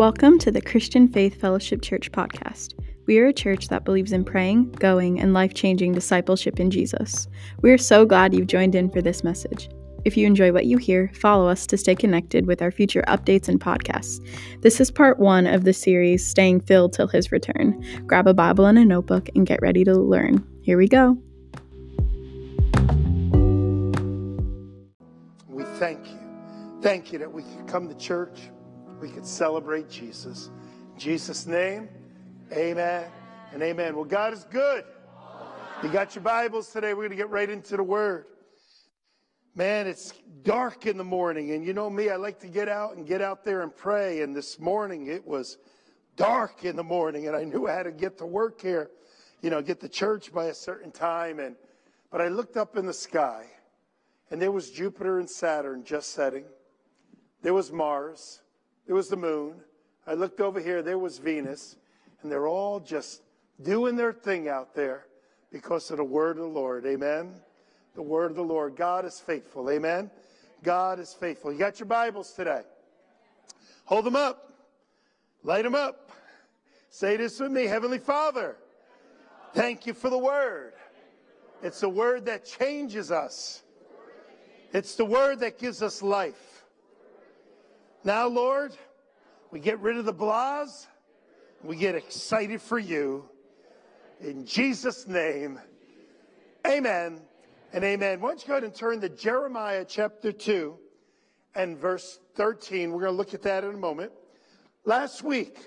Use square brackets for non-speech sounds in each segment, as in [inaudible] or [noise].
Welcome to the Christian Faith Fellowship Church podcast. We are a church that believes in praying, going, and life changing discipleship in Jesus. We are so glad you've joined in for this message. If you enjoy what you hear, follow us to stay connected with our future updates and podcasts. This is part one of the series, Staying Filled Till His Return. Grab a Bible and a notebook and get ready to learn. Here we go. We thank you. Thank you that we could come to church, we could celebrate Jesus. In Jesus' name, amen and amen. Well, God is good. You got your Bibles today. We're going to get right into the Word. Man, it's dark in the morning, and you know me, I like to get out and get out there and pray. And this morning it was dark in the morning, and I knew I had to get to work here, you know, get to church by a certain time. And but I looked up in the sky, and there was Jupiter and Saturn just setting. There was Mars, there was the moon. I looked over here, there was Venus, and they're all just doing their thing out there because of the word of the Lord. Amen the word of the Lord. God is faithful. Amen. God is faithful. You got your Bibles today. Hold them up. Light them up. Say this with me Heavenly Father, thank you for the word. It's the word that changes us, it's the word that gives us life. Now, Lord, we get rid of the blahs, we get excited for you. In Jesus' name, amen and amen. Why don't you go ahead and turn to Jeremiah chapter 2 and verse 13. We're going to look at that in a moment. Last week,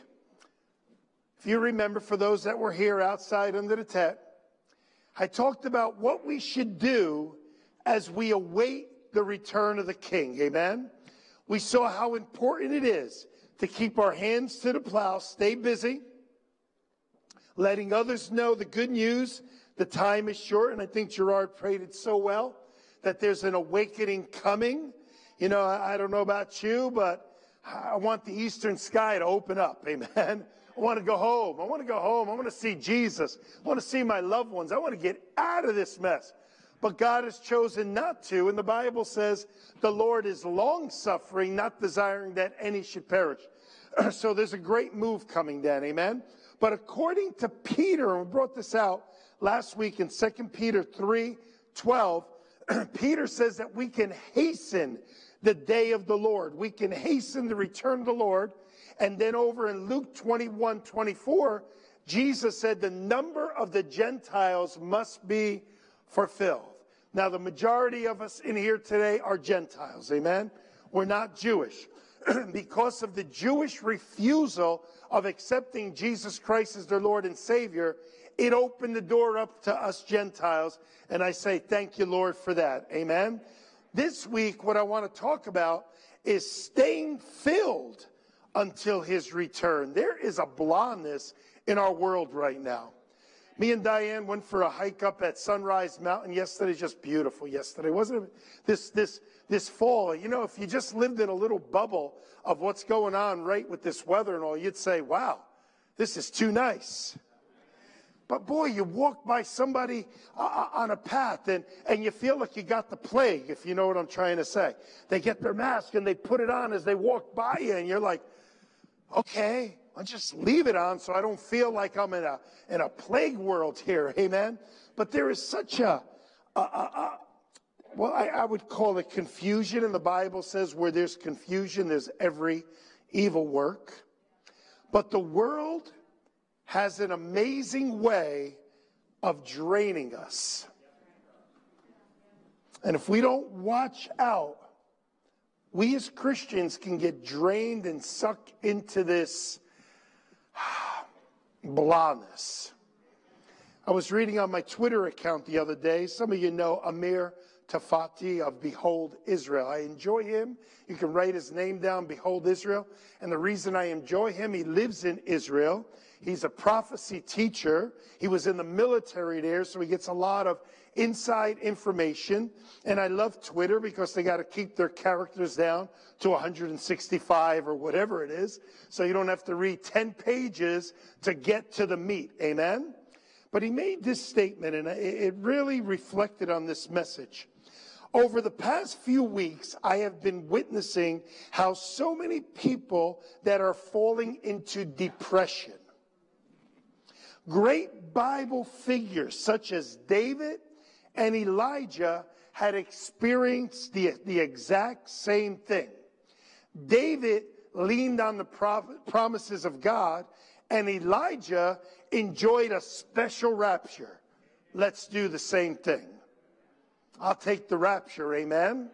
if you remember, for those that were here outside under the tent, I talked about what we should do as we await the return of the king. Amen. We saw how important it is to keep our hands to the plow, stay busy, letting others know the good news the time is short, and I think Gerard prayed it so well that there's an awakening coming. You know, I, don't know about you, but I want the eastern sky to open up. [laughs] Amen. I want to go home. I want to go home. I want to see Jesus. I want to see my loved ones. I want to get out of this mess. But God has chosen not to. And the Bible says the Lord is long suffering, not desiring that any should perish. [clears throat] so there's a great move coming then. Amen. But according to Peter, and we brought this out last week in 2 Peter 3 12, [clears throat] Peter says that we can hasten the day of the Lord. We can hasten the return of the Lord. And then over in Luke 21 24, Jesus said the number of the Gentiles must be fulfilled. Now, the majority of us in here today are Gentiles. Amen. We're not Jewish. [clears throat] because of the Jewish refusal of accepting Jesus Christ as their Lord and Savior, it opened the door up to us Gentiles. And I say, thank you, Lord, for that. Amen. This week, what I want to talk about is staying filled until his return. There is a blondness in our world right now. Me and Diane went for a hike up at Sunrise Mountain yesterday. Just beautiful yesterday, wasn't it? This this this fall. You know, if you just lived in a little bubble of what's going on right with this weather and all, you'd say, "Wow, this is too nice." But boy, you walk by somebody uh, uh, on a path and, and you feel like you got the plague, if you know what I'm trying to say. They get their mask and they put it on as they walk by you, and you're like, okay, I'll just leave it on so I don't feel like I'm in a, in a plague world here. Amen. But there is such a, a, a, a well, I, I would call it confusion. And the Bible says where there's confusion, there's every evil work. But the world has an amazing way of draining us. And if we don't watch out, we as Christians can get drained and sucked into this [sighs] blahness. I was reading on my Twitter account the other day. Some of you know Amir Tsarfati of Behold Israel. I enjoy him. You can write his name down, Behold Israel. And the reason I enjoy him, he lives in Israel. He's a prophecy teacher. He was in the military there, so he gets a lot of inside information. And I love Twitter because they got to keep their characters down to 165 or whatever it is. So you don't have to read 10 pages to get to the meat. Amen? But he made this statement, and it really reflected on this message. Over the past few weeks, I have been witnessing how so many people that are falling into depression. Great Bible figures such as David and Elijah had experienced the, the exact same thing. David leaned on the promises of God, and Elijah enjoyed a special rapture. Let's do the same thing. I'll take the rapture, amen?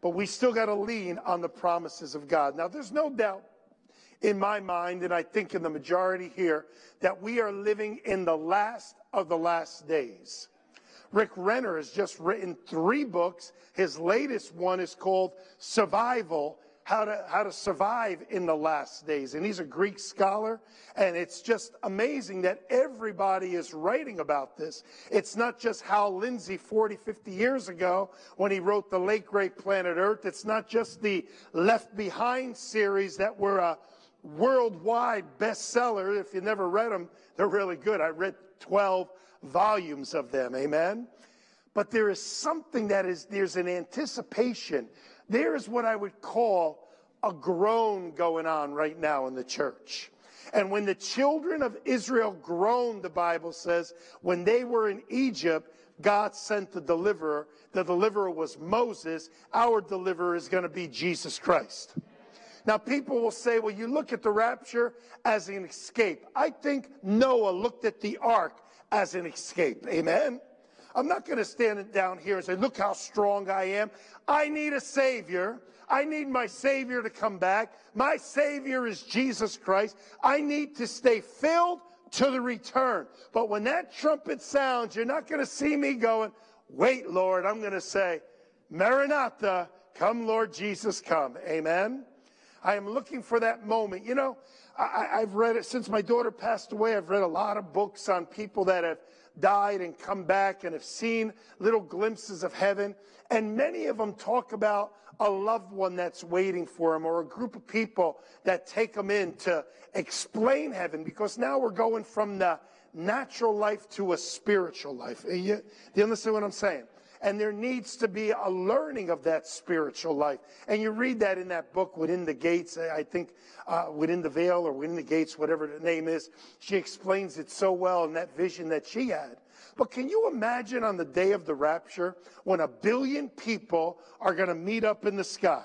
But we still got to lean on the promises of God. Now, there's no doubt in my mind, and I think in the majority here, that we are living in the last of the last days. Rick Renner has just written three books. His latest one is called Survival how to, how to survive in the last days. And he's a Greek scholar. And it's just amazing that everybody is writing about this. It's not just Hal Lindsey 40, 50 years ago when he wrote The Late Great Planet Earth. It's not just the Left Behind series that were a worldwide bestseller. If you never read them, they're really good. I read 12 volumes of them. Amen. But there is something that is, there's an anticipation there is what I would call a groan going on right now in the church. And when the children of Israel groaned, the Bible says, when they were in Egypt, God sent the deliverer. The deliverer was Moses. Our deliverer is going to be Jesus Christ. Now, people will say, well, you look at the rapture as an escape. I think Noah looked at the ark as an escape. Amen. I'm not going to stand down here and say, look how strong I am. I need a Savior. I need my Savior to come back. My Savior is Jesus Christ. I need to stay filled to the return. But when that trumpet sounds, you're not going to see me going, wait, Lord. I'm going to say, Maranatha, come, Lord Jesus, come. Amen. I am looking for that moment. You know, I, have read it since my daughter passed away. I've read a lot of books on people that have died and come back and have seen little glimpses of heaven. And many of them talk about a loved one that's waiting for them or a group of people that take them in to explain heaven because now we're going from the natural life to a spiritual life. Do you, do you understand what I'm saying? And there needs to be a learning of that spiritual life. And you read that in that book, Within the Gates, I think, uh, Within the Veil or Within the Gates, whatever the name is. She explains it so well in that vision that she had. But can you imagine on the day of the rapture when a billion people are going to meet up in the sky?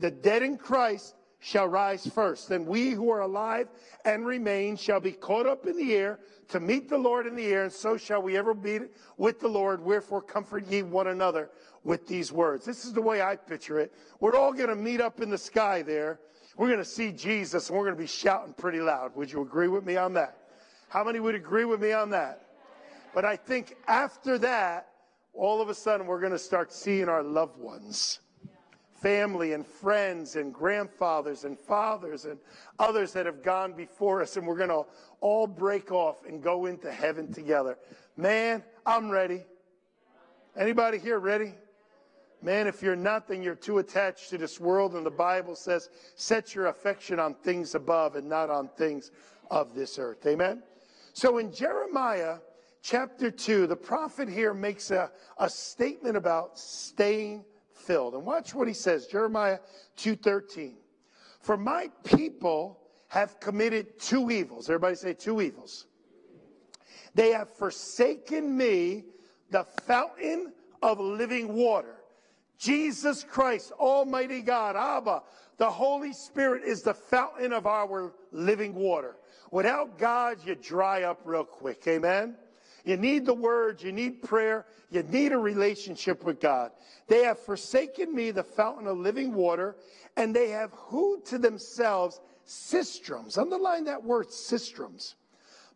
The dead in Christ shall rise first. Then we who are alive and remain shall be caught up in the air to meet the Lord in the air, and so shall we ever be with the Lord. Wherefore comfort ye one another with these words. This is the way I picture it. We're all going to meet up in the sky there. We're going to see Jesus and we're going to be shouting pretty loud. Would you agree with me on that? How many would agree with me on that? But I think after that, all of a sudden we're going to start seeing our loved ones family and friends and grandfathers and fathers and others that have gone before us, and we're going to all break off and go into heaven together. Man, I'm ready. Anybody here ready? Man, if you're not, then you're too attached to this world, and the Bible says, set your affection on things above and not on things of this earth. Amen? So in Jeremiah chapter 2, the prophet here makes a, a statement about staying filled. And watch what he says, Jeremiah 2:13. For my people have committed two evils. Everybody say two evils. They have forsaken me, the fountain of living water. Jesus Christ, Almighty God, Abba, the Holy Spirit is the fountain of our living water. Without God, you dry up real quick. Amen. You need the word, you need prayer, you need a relationship with God. They have forsaken me, the fountain of living water, and they have hewed to themselves cisterns. Underline that word, cisterns.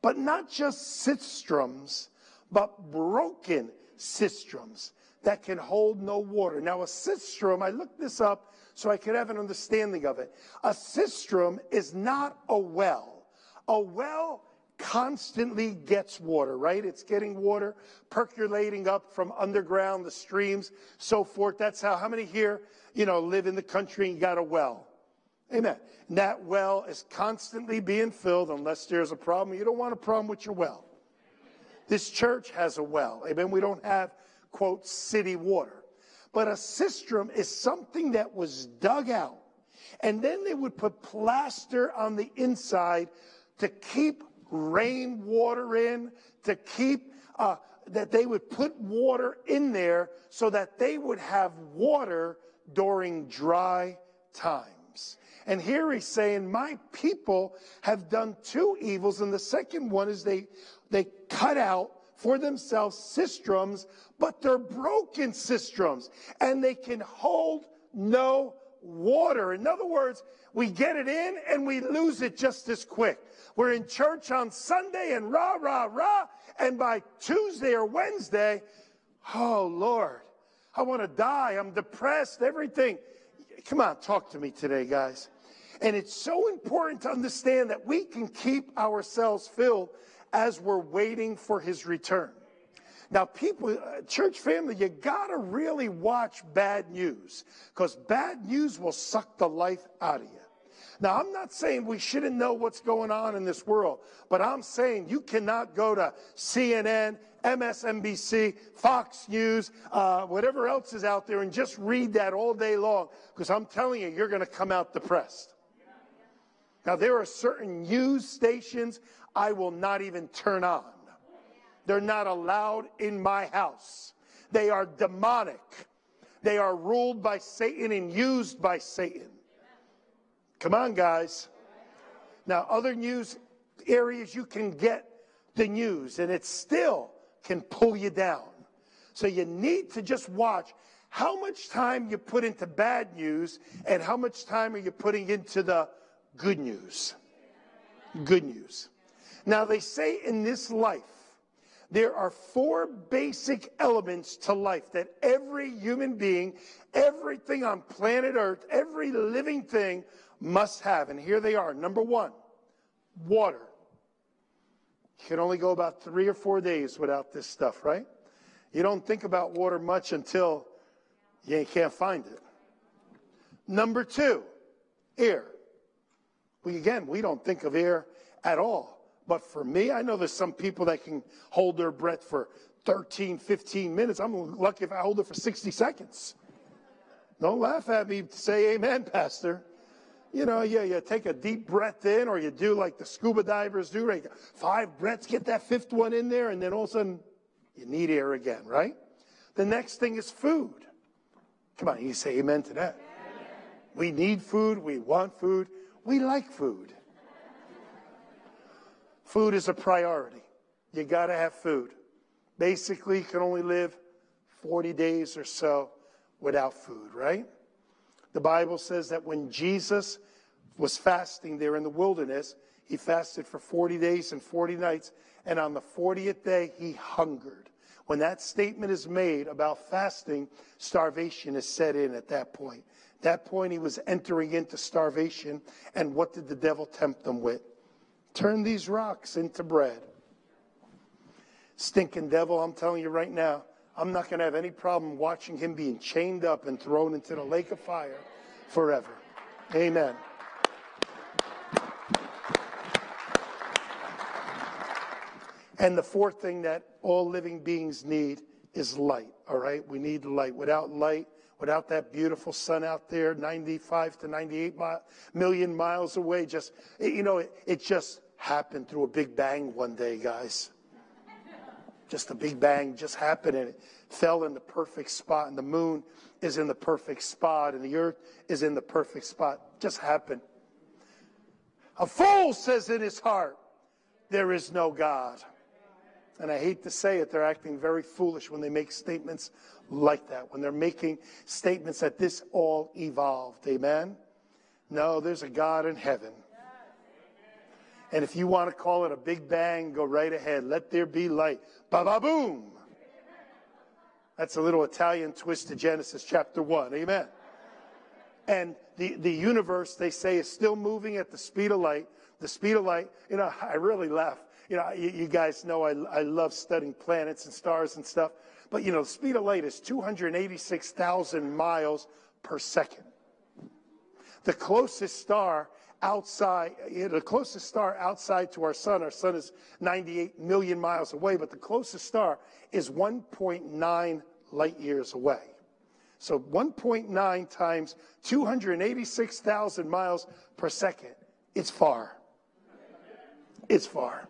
But not just cisterns, but broken cisterns that can hold no water. Now, a cistern, I looked this up so I could have an understanding of it. A cistern is not a well. A well constantly gets water, right? It's getting water percolating up from underground, the streams, so forth. That's how, how many here, you know, live in the country and you got a well? Amen. And that well is constantly being filled unless there's a problem. You don't want a problem with your well. This church has a well. Amen. We don't have, quote, city water. But a cistern is something that was dug out. And then they would put plaster on the inside to keep rainwater in, to keep, uh, that they would put water in there so that they would have water during dry times. And here he's saying, My people have done two evils. And the second one is they, they cut out for themselves cisterns, but they're broken cisterns and they can hold no water. In other words, we get it in and we lose it just as quick. We're in church on Sunday and rah, rah, rah. And by Tuesday or Wednesday, oh Lord, I want to die. I'm depressed, everything. Come on, talk to me today, guys. And it's so important to understand that we can keep ourselves filled as we're waiting for his return. Now, people, uh, church family, you got to really watch bad news because bad news will suck the life out of you. Now, I'm not saying we shouldn't know what's going on in this world, but I'm saying you cannot go to CNN, MSNBC, Fox News, uh, whatever else is out there and just read that all day long because I'm telling you, you're going to come out depressed. Now, there are certain news stations I will not even turn on. They're not allowed in my house. They are demonic. They are ruled by Satan and used by Satan. Come on, guys. Now, other news areas you can get the news, and it still can pull you down. So you need to just watch how much time you put into bad news and how much time are you putting into the good news. Good news. Now, they say in this life, there are four basic elements to life that every human being, everything on planet Earth, every living thing must have. And here they are. Number one, water. You can only go about three or four days without this stuff, right? You don't think about water much until you can't find it. Number two, air. We, again, we don't think of air at all. But for me, I know there's some people that can hold their breath for 13, 15 minutes. I'm lucky if I hold it for 60 seconds. Don't laugh at me. Say amen, Pastor. You know, yeah, you take a deep breath in, or you do like the scuba divers do, right? Five breaths, get that fifth one in there, and then all of a sudden you need air again, right? The next thing is food. Come on, you say amen to that. We need food, we want food, we like food. Food is a priority. You got to have food. Basically, you can only live 40 days or so without food, right? The Bible says that when Jesus was fasting there in the wilderness, he fasted for 40 days and 40 nights, and on the 40th day, he hungered. When that statement is made about fasting, starvation is set in at that point. At that point, he was entering into starvation, and what did the devil tempt him with? Turn these rocks into bread. Stinking devil, I'm telling you right now, I'm not going to have any problem watching him being chained up and thrown into the lake of fire forever. Amen. And the fourth thing that all living beings need is light, all right? We need light. Without light, without that beautiful sun out there, 95 to 98 mi- million miles away, just, you know, it, it just happened through a big bang one day, guys. Just a big bang just happened and it fell in the perfect spot, and the moon is in the perfect spot, and the earth is in the perfect spot. Just happened. A fool says in his heart, There is no God. And I hate to say it, they're acting very foolish when they make statements like that, when they're making statements that this all evolved. Amen? No, there's a God in heaven. And if you want to call it a big bang, go right ahead. Let there be light. Ba ba boom. That's a little Italian twist to Genesis chapter 1. Amen. And the, the universe, they say, is still moving at the speed of light. The speed of light, you know, [laughs] I really laugh. You know, you, you guys know I, I love studying planets and stars and stuff. But, you know, the speed of light is 286,000 miles per second. The closest star outside, the closest star outside to our sun, our sun is 98 million miles away, but the closest star is 1.9 light years away. So 1.9 times 286,000 miles per second. It's far. It's far.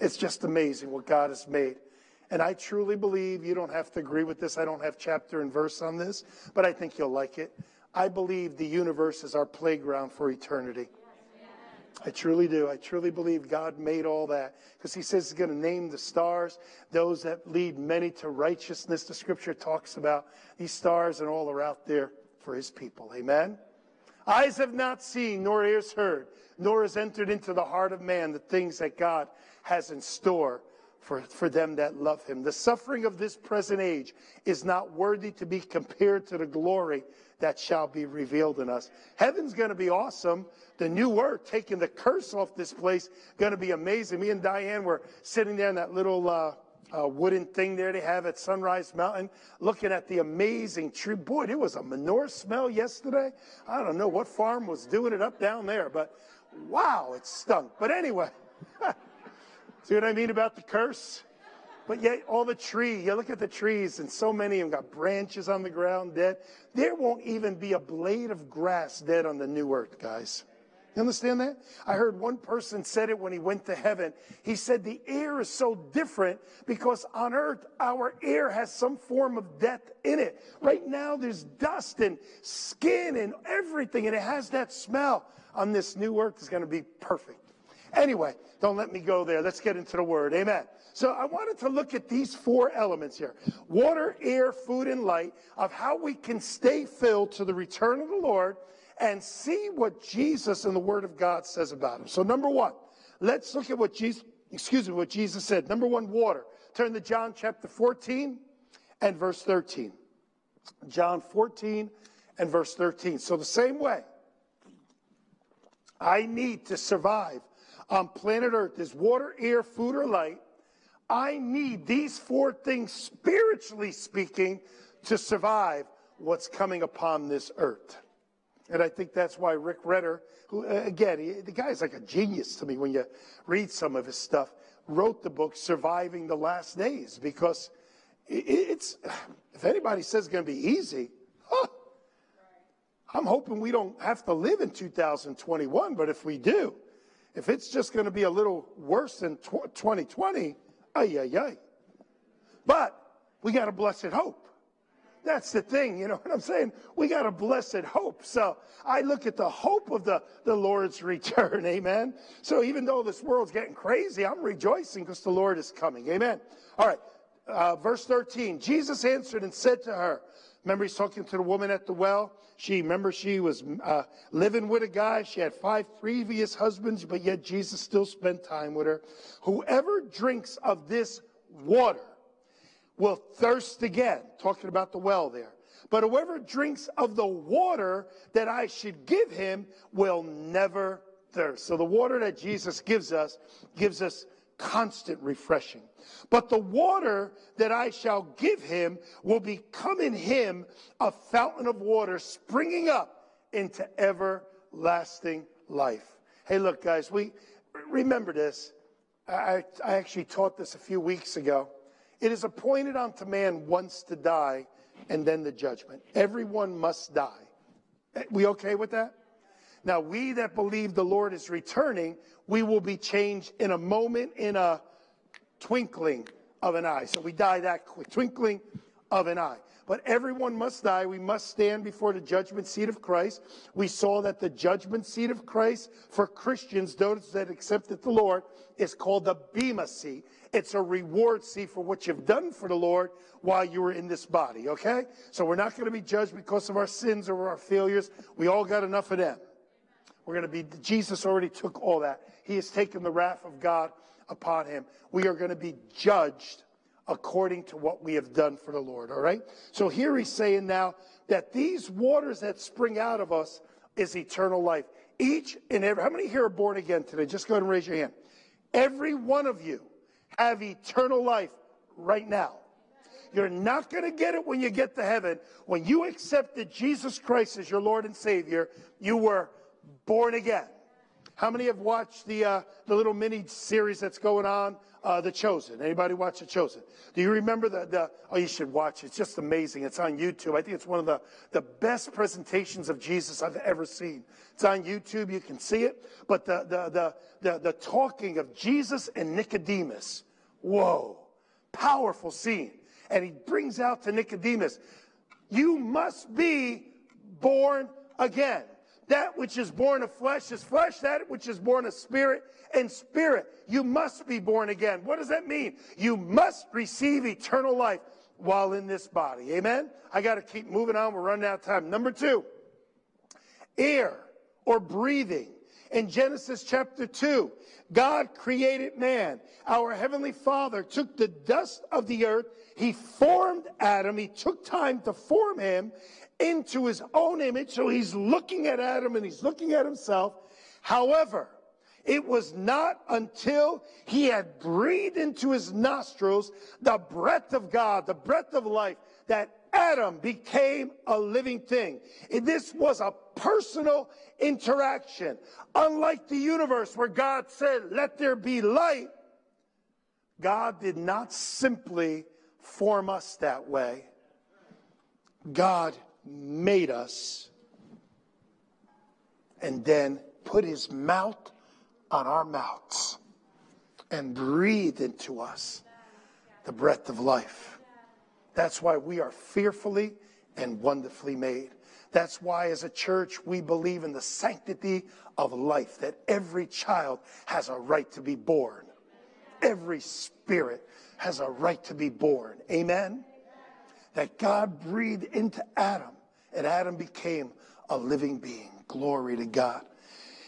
It's just amazing what God has made. And I truly believe you don't have to agree with this. I don't have chapter and verse on this, but I think you'll like it. I believe the universe is our playground for eternity. I truly do. I truly believe God made all that because He says He's going to name the stars, those that lead many to righteousness. The scripture talks about these stars and all are out there for His people. Amen. Eyes have not seen, nor ears heard, nor has entered into the heart of man the things that God has in store for, for them that love him. The suffering of this present age is not worthy to be compared to the glory that shall be revealed in us. Heaven's going to be awesome. The new earth, taking the curse off this place, going to be amazing. Me and Diane were sitting there in that little uh, uh, wooden thing there they have at Sunrise Mountain, looking at the amazing tree. Boy, there was a manure smell yesterday. I don't know what farm was doing it up down there, but wow, it stunk. But anyway. [laughs] See what I mean about the curse? But yet, all the tree, you look at the trees, and so many of them got branches on the ground dead. There won't even be a blade of grass dead on the new earth, guys. You understand that? I heard one person said it when he went to heaven. He said the air is so different because on earth, our air has some form of death in it. Right now, there's dust and skin and everything, and it has that smell. On this new earth, is going to be perfect. Anyway, don't let me go there. Let's get into the word. Amen. So I wanted to look at these four elements here water, air, food, and light of how we can stay filled to the return of the Lord and see what Jesus and the Word of God says about him. So, number one, let's look at what Jesus, excuse me, what Jesus said. Number one, water. Turn to John chapter 14 and verse 13. John 14 and verse 13. So, the same way, I need to survive on planet Earth is water, air, food, or light. I need these four things, spiritually speaking, to survive what's coming upon this earth. And I think that's why Rick Renner, who, uh, again, he, the guy's like a genius to me when you read some of his stuff, wrote the book Surviving the Last Days because it's, if anybody says it's going to be easy, huh, I'm hoping we don't have to live in 2021, but if we do, if it's just going to be a little worse than 2020, ay, ay, ay. But we got a blessed hope. That's the thing, you know what I'm saying? We got a blessed hope. So I look at the hope of the, the Lord's [laughs] return, amen? So even though this world's getting crazy, I'm rejoicing because the Lord is coming, amen? All right, uh, verse 13. Jesus answered and said to her, Remember, he's talking to the woman at the well. She, remember, she was uh, living with a guy. She had five previous husbands, but yet Jesus still spent time with her. Whoever drinks of this water will thirst again. Talking about the well there. But whoever drinks of the water that I should give him will never thirst. So the water that Jesus gives us gives us constant refreshing. But the water that I shall give him will become in him a fountain of water springing up into everlasting life. Hey, look, guys, we remember this. I, I actually taught this a few weeks ago. It is appointed unto man once to die and then the judgment. Everyone must die. Eh, we okay with that? Now, we that believe the Lord is returning, we will be changed in a moment, in a twinkling of an eye. So we die that quick, twinkling of an eye. But everyone must die. We must stand before the judgment seat of Christ. We saw that the judgment seat of Christ for Christians, those that accepted the Lord, is called the Bema seat. It's a reward seat for what you've done for the Lord while you were in this body, okay? So we're not going to be judged because of our sins or our failures. We all got enough of them. We're going to be, Jesus already took all that. He has taken the wrath of God upon him. We are going to be judged according to what we have done for the Lord, all right? So here he's saying now that these waters that spring out of us is eternal life. Each and every, how many here are born again today? Just go ahead and raise your hand. Every one of you have eternal life right now. You're not going to get it when you get to heaven. When you accepted Jesus Christ as your Lord and Savior, you were born again. How many have watched the, uh, the little mini series that's going on uh, The Chosen? Anybody watch The Chosen? Do you remember the, the, oh, you should watch. It's just amazing. It's on YouTube. I think it's one of the, the best presentations of Jesus I've ever seen. It's on YouTube. You can see it. But the, the, the, the, the talking of Jesus and Nicodemus. Whoa. Powerful scene. And he brings out to Nicodemus, you must be born again. That which is born of flesh is flesh, that which is born of spirit and spirit. You must be born again. What does that mean? You must receive eternal life while in this body. Amen? I got to keep moving on. We're running out of time. Number two, air or breathing. In Genesis chapter 2, God created man. Our heavenly father took the dust of the earth. He formed Adam. He took time to form him into his own image. So he's looking at Adam and he's looking at himself. However, it was not until he had breathed into his nostrils the breath of God, the breath of life, that Adam became a living thing. And this was a personal interaction. Unlike the universe where God said, let there be light, God did not simply form us that way. God made us and then put his mouth on our mouths and breathed into us the breath of life. That's why we are fearfully and wonderfully made. That's why, as a church, we believe in the sanctity of life, that every child has a right to be born. Every spirit has a right to be born. Amen? That God breathed into Adam and Adam became a living being. Glory to God.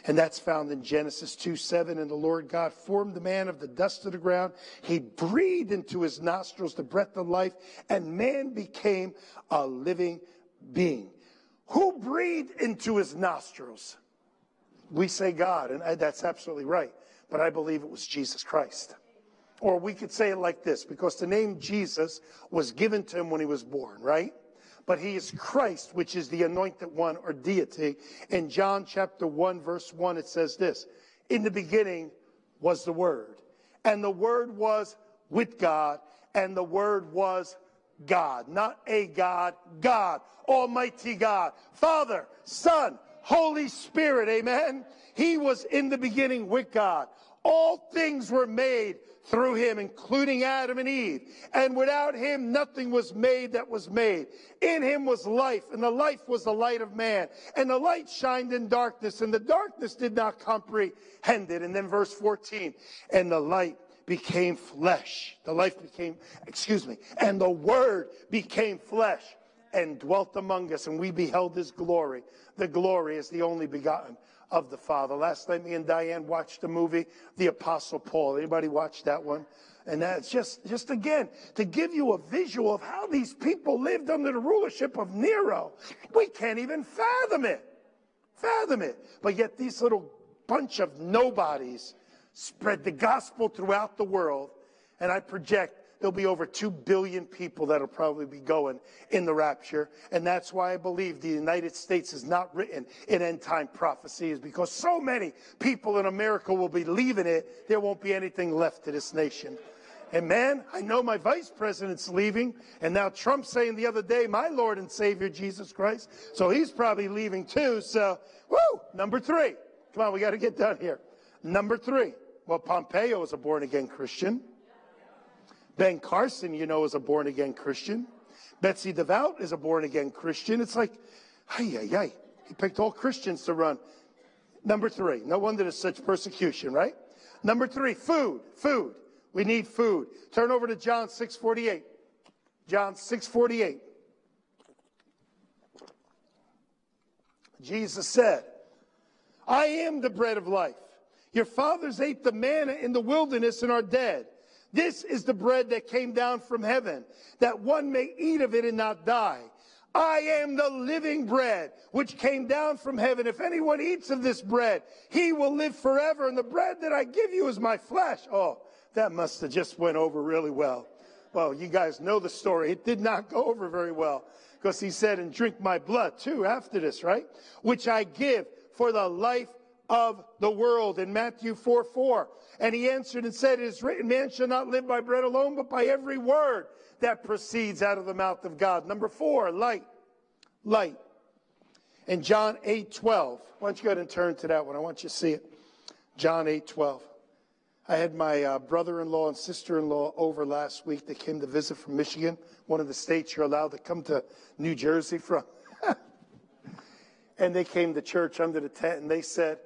And that's found in Genesis 2 7. And the Lord God formed the man of the dust of the ground. He breathed into his nostrils the breath of life, and man became a living being. Who breathed into his nostrils? We say God, and that's absolutely right. But I believe it was Jesus Christ. Or we could say it like this because the name Jesus was given to him when he was born, right? But he is Christ, which is the anointed one or deity. In John chapter 1, verse 1, it says this In the beginning was the Word, and the Word was with God, and the Word was God, not a God, God, Almighty God, Father, Son, Holy Spirit, amen. He was in the beginning with God. All things were made through him, including Adam and Eve. And without him, nothing was made that was made. In him was life, and the life was the light of man. And the light shined in darkness, and the darkness did not comprehend it. And then verse 14, and the light became flesh. The life became, excuse me, and the word became flesh and dwelt among us, and we beheld his glory. The glory is the only begotten of the Father. Last night, me and Diane watched the movie, The Apostle Paul. Anybody watch that one? And that's just, just again, to give you a visual of how these people lived under the rulership of Nero. We can't even fathom it. Fathom it. But yet these little bunch of nobodies spread the gospel throughout the world. And I project there'll be over 2 billion people that'll probably be going in the rapture. And that's why I believe the United States is not written in end time prophecies because so many people in America will be leaving it, there won't be anything left to this nation. And man, I know my vice president's leaving, and now Trump's saying the other day, my Lord and Savior Jesus Christ. So he's probably leaving too. So, woo, number three. Come on, we got to get done here. Number three. Well, Pompeo is a born again Christian. Ben Carson, you know, is a born again Christian. Betsy DeVos is a born again Christian. It's like, ay, ay, ay. He picked all Christians to run. Number three, no wonder there's such persecution, right? Number three, food, food. We need food. Turn over to John 6:48. John 6:48. Jesus said, I am the bread of life. Your fathers ate the manna in the wilderness and are dead. This is the bread that came down from heaven, that one may eat of it and not die. I am the living bread which came down from heaven. If anyone eats of this bread, he will live forever. And the bread that I give you is my flesh. Oh, that must have just went over really well. Well, you guys know the story. It did not go over very well because he said, and drink my blood too after this, right? Which I give for the life of the world in Matthew 4 4. And he answered and said, It is written, man shall not live by bread alone, but by every word that proceeds out of the mouth of God. Number four, light. Light. In John 8 12. Why don't you go ahead and turn to that one? I want you to see it. John 8 12. I had my uh, brother in law and sister in law over last week. They came to visit from Michigan, one of the states you're allowed to come to New Jersey from. [laughs] and they came to church under the tent and they said,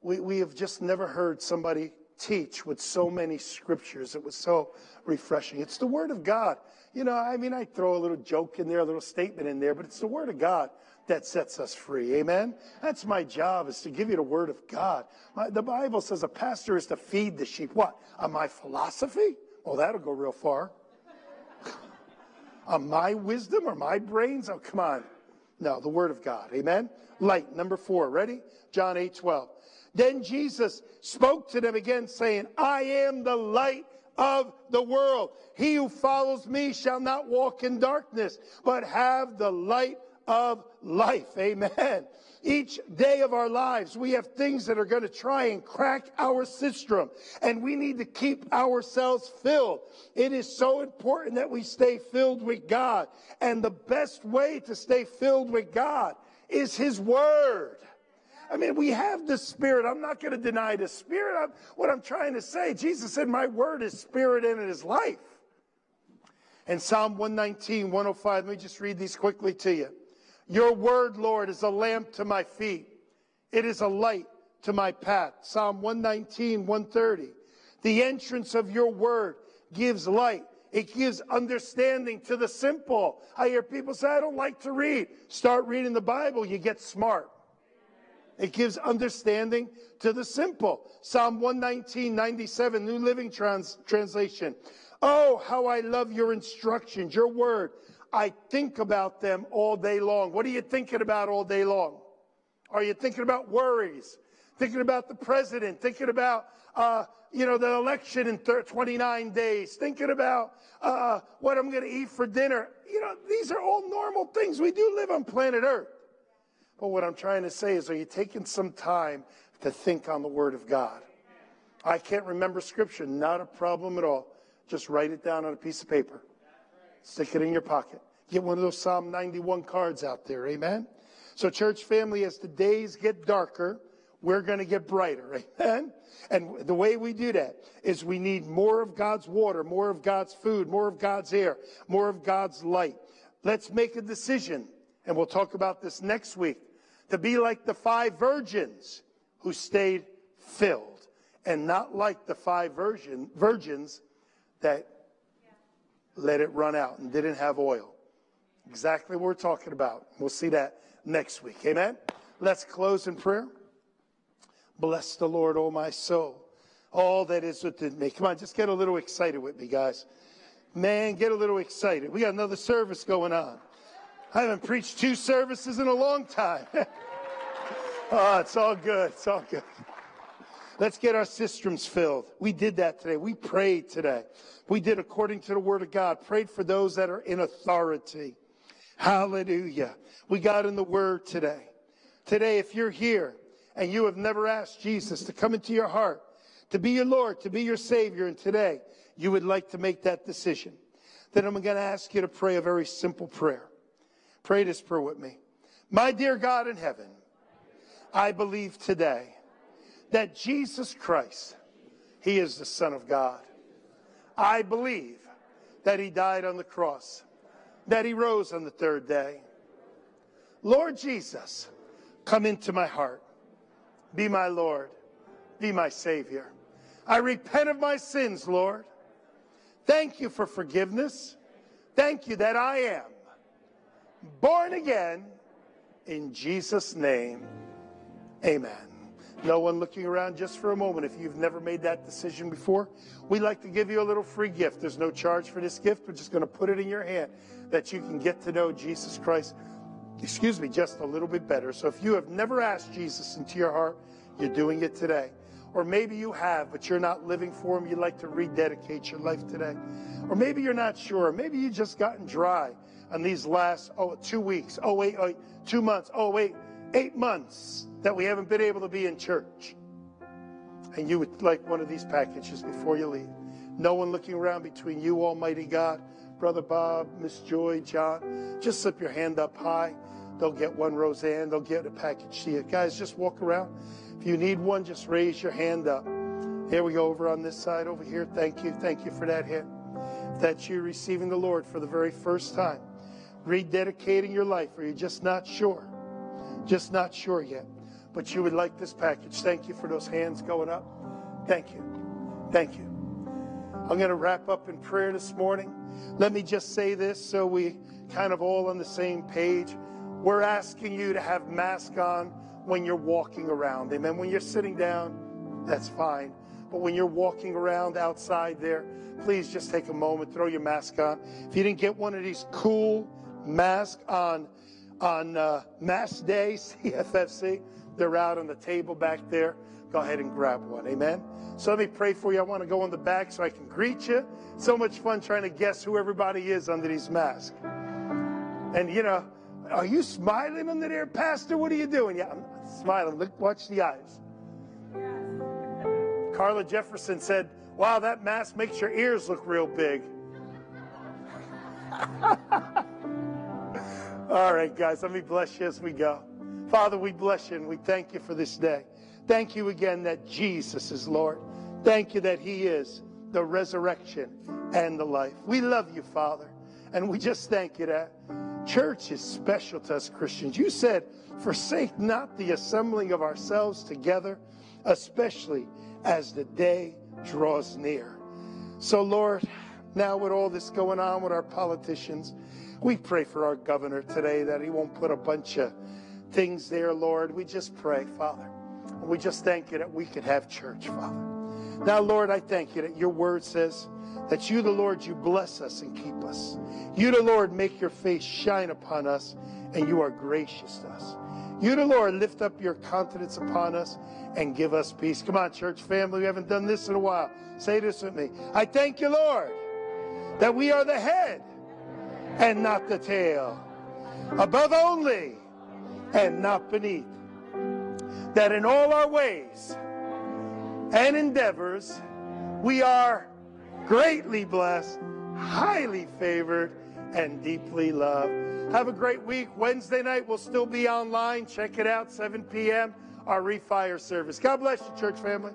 we, we have just never heard somebody teach with so many scriptures. It was so refreshing. It's the Word of God. You know, I mean, I throw a little joke in there, a little statement in there, but it's the Word of God that sets us free. Amen? That's my job, is to give you the Word of God. My, the Bible says a pastor is to feed the sheep. What? On my philosophy? Well, that'll go real far. [laughs] on my wisdom or my brains? Oh, come on. No, the Word of God. Amen? Light, number four. Ready? John 8 12. Then Jesus spoke to them again, saying, I am the light of the world. He who follows me shall not walk in darkness, but have the light of life. Amen. Each day of our lives, we have things that are going to try and crack our system, and we need to keep ourselves filled. It is so important that we stay filled with God, and the best way to stay filled with God is His Word. I mean, we have the Spirit. I'm not going to deny the Spirit. I'm, what I'm trying to say, Jesus said, My word is Spirit and it is life. And Psalm 119, 105, let me just read these quickly to you. Your word, Lord, is a lamp to my feet, it is a light to my path. Psalm 119, 130. The entrance of your word gives light. It gives understanding to the simple. I hear people say, I don't like to read. Start reading the Bible, you get smart. It gives understanding to the simple. Psalm 119, 97, New Living Trans- Translation. Oh, how I love your instructions, your word. I think about them all day long. What are you thinking about all day long? Are you thinking about worries? Thinking about the president? Thinking about, uh, you know, the election in 29 days? Thinking about uh, what I'm going to eat for dinner? You know, these are all normal things. We do live on planet Earth. But what I'm trying to say is, are you taking some time to think on the Word of God? I can't remember Scripture. Not a problem at all. Just write it down on a piece of paper. Stick it in your pocket. Get one of those Psalm 91 cards out there. Amen. So, church family, as the days get darker, we're going to get brighter. [laughs] Amen. And the way we do that is we need more of God's water, more of God's food, more of God's air, more of God's light. Let's make a decision, and we'll talk about this next week, to be like the five virgins who stayed filled and not like the five virgin, virgins that let it run out and didn't have oil. Exactly what we're talking about. We'll see that next week. Amen. Let's close in prayer. Bless the Lord, oh my soul. All that is within me. Come on, just get a little excited with me, guys. Man, get a little excited. We got another service going on. I haven't preached two services in a long time. oh, [laughs] it's all good. It's all good. Let's get our systems filled. We did that today. We prayed today. We did according to the word of God, prayed for those that are in authority. Hallelujah. We got in the word today. Today, if you're here and you have never asked Jesus to come into your heart, to be your Lord, to be your Savior, and today you would like to make that decision, then I'm going to ask you to pray a very simple prayer. Pray this prayer with me. My dear God in heaven, I believe today that Jesus Christ, He is the Son of God. I believe that He died on the cross, that He rose on the third day. Lord Jesus, come into my heart. Be my Lord. Be my Savior. I repent of my sins, Lord. Thank you for forgiveness. Thank you that I am born again in Jesus' name. Amen. No one looking around just for a moment. If you've never made that decision before we'd like to give you a little free gift. There's no charge for this gift. We're just going to put it in your hand that you can get to know jesus christ excuse me just a little bit better. So if you have never asked jesus into your heart you're doing it today. Or maybe you have but you're not living for him. You'd like to rededicate your life today. Or maybe you're not sure. Maybe you just gotten dry on these last oh two weeks oh wait oh, two months oh wait eight months that we haven't been able to be in church, and you would like one of these packages before you leave. No one looking around between you, Almighty God, Brother Bob, Miss Joy, John. Just slip your hand up high. They'll get one, Roseanne. They'll get a package to you. Guys, just walk around. If you need one, just raise your hand up. Here we go over on this side over here. Thank you. Thank you for that hand. If that's you receiving the Lord for the very first time, rededicating your life, or you're just not sure, just not sure yet, but you would like this package. Thank you for those hands going up. Thank you. Thank you. I'm going to wrap up in prayer this morning. Let me just say this so we kind of all on the same page. We're asking you to have mask on when you're walking around. Amen. When you're sitting down, that's fine. But when you're walking around outside there, please just take a moment, throw your mask on. If you didn't get one of these cool masks on on uh, Mask Day, [laughs] CFFC, they're out on the table back there. Go ahead and grab one. Amen. So let me pray for you. I want to go in the back so I can greet you. So much fun trying to guess who everybody is under these masks. And you know, are you smiling under there, Pastor? What are you doing? Yeah, I'm smiling. Look, watch the eyes. Carla Jefferson said, Wow, that mask makes your ears look real big. [laughs] All right, guys, let me bless you as we go. Father, we bless you and we thank you for this day. Thank you again that Jesus is Lord. Thank you that He is the resurrection and the life. We love you, Father, and we just thank you that church is special to us Christians. You said, Forsake not the assembling of ourselves together, especially as the day draws near. So, Lord, now with all this going on with our politicians, we pray for our governor today that he won't put a bunch of things there, Lord. We just pray, Father. We just thank you that we could have church, Father. Now, Lord, I thank you that your word says that you, the Lord, you bless us and keep us. You, the Lord, make your face shine upon us, and you are gracious to us. You, the Lord, lift up your countenance upon us and give us peace. Come on, church family, we haven't done this in a while. Say this with me. I thank you, Lord, that we are the head and not the tail, above only and not beneath. That in all our ways and endeavors, we are greatly blessed, highly favored, and deeply loved. Have a great week. Wednesday night, we'll still be online. Check it out, 7 p.m., our refire service. God bless you, church family.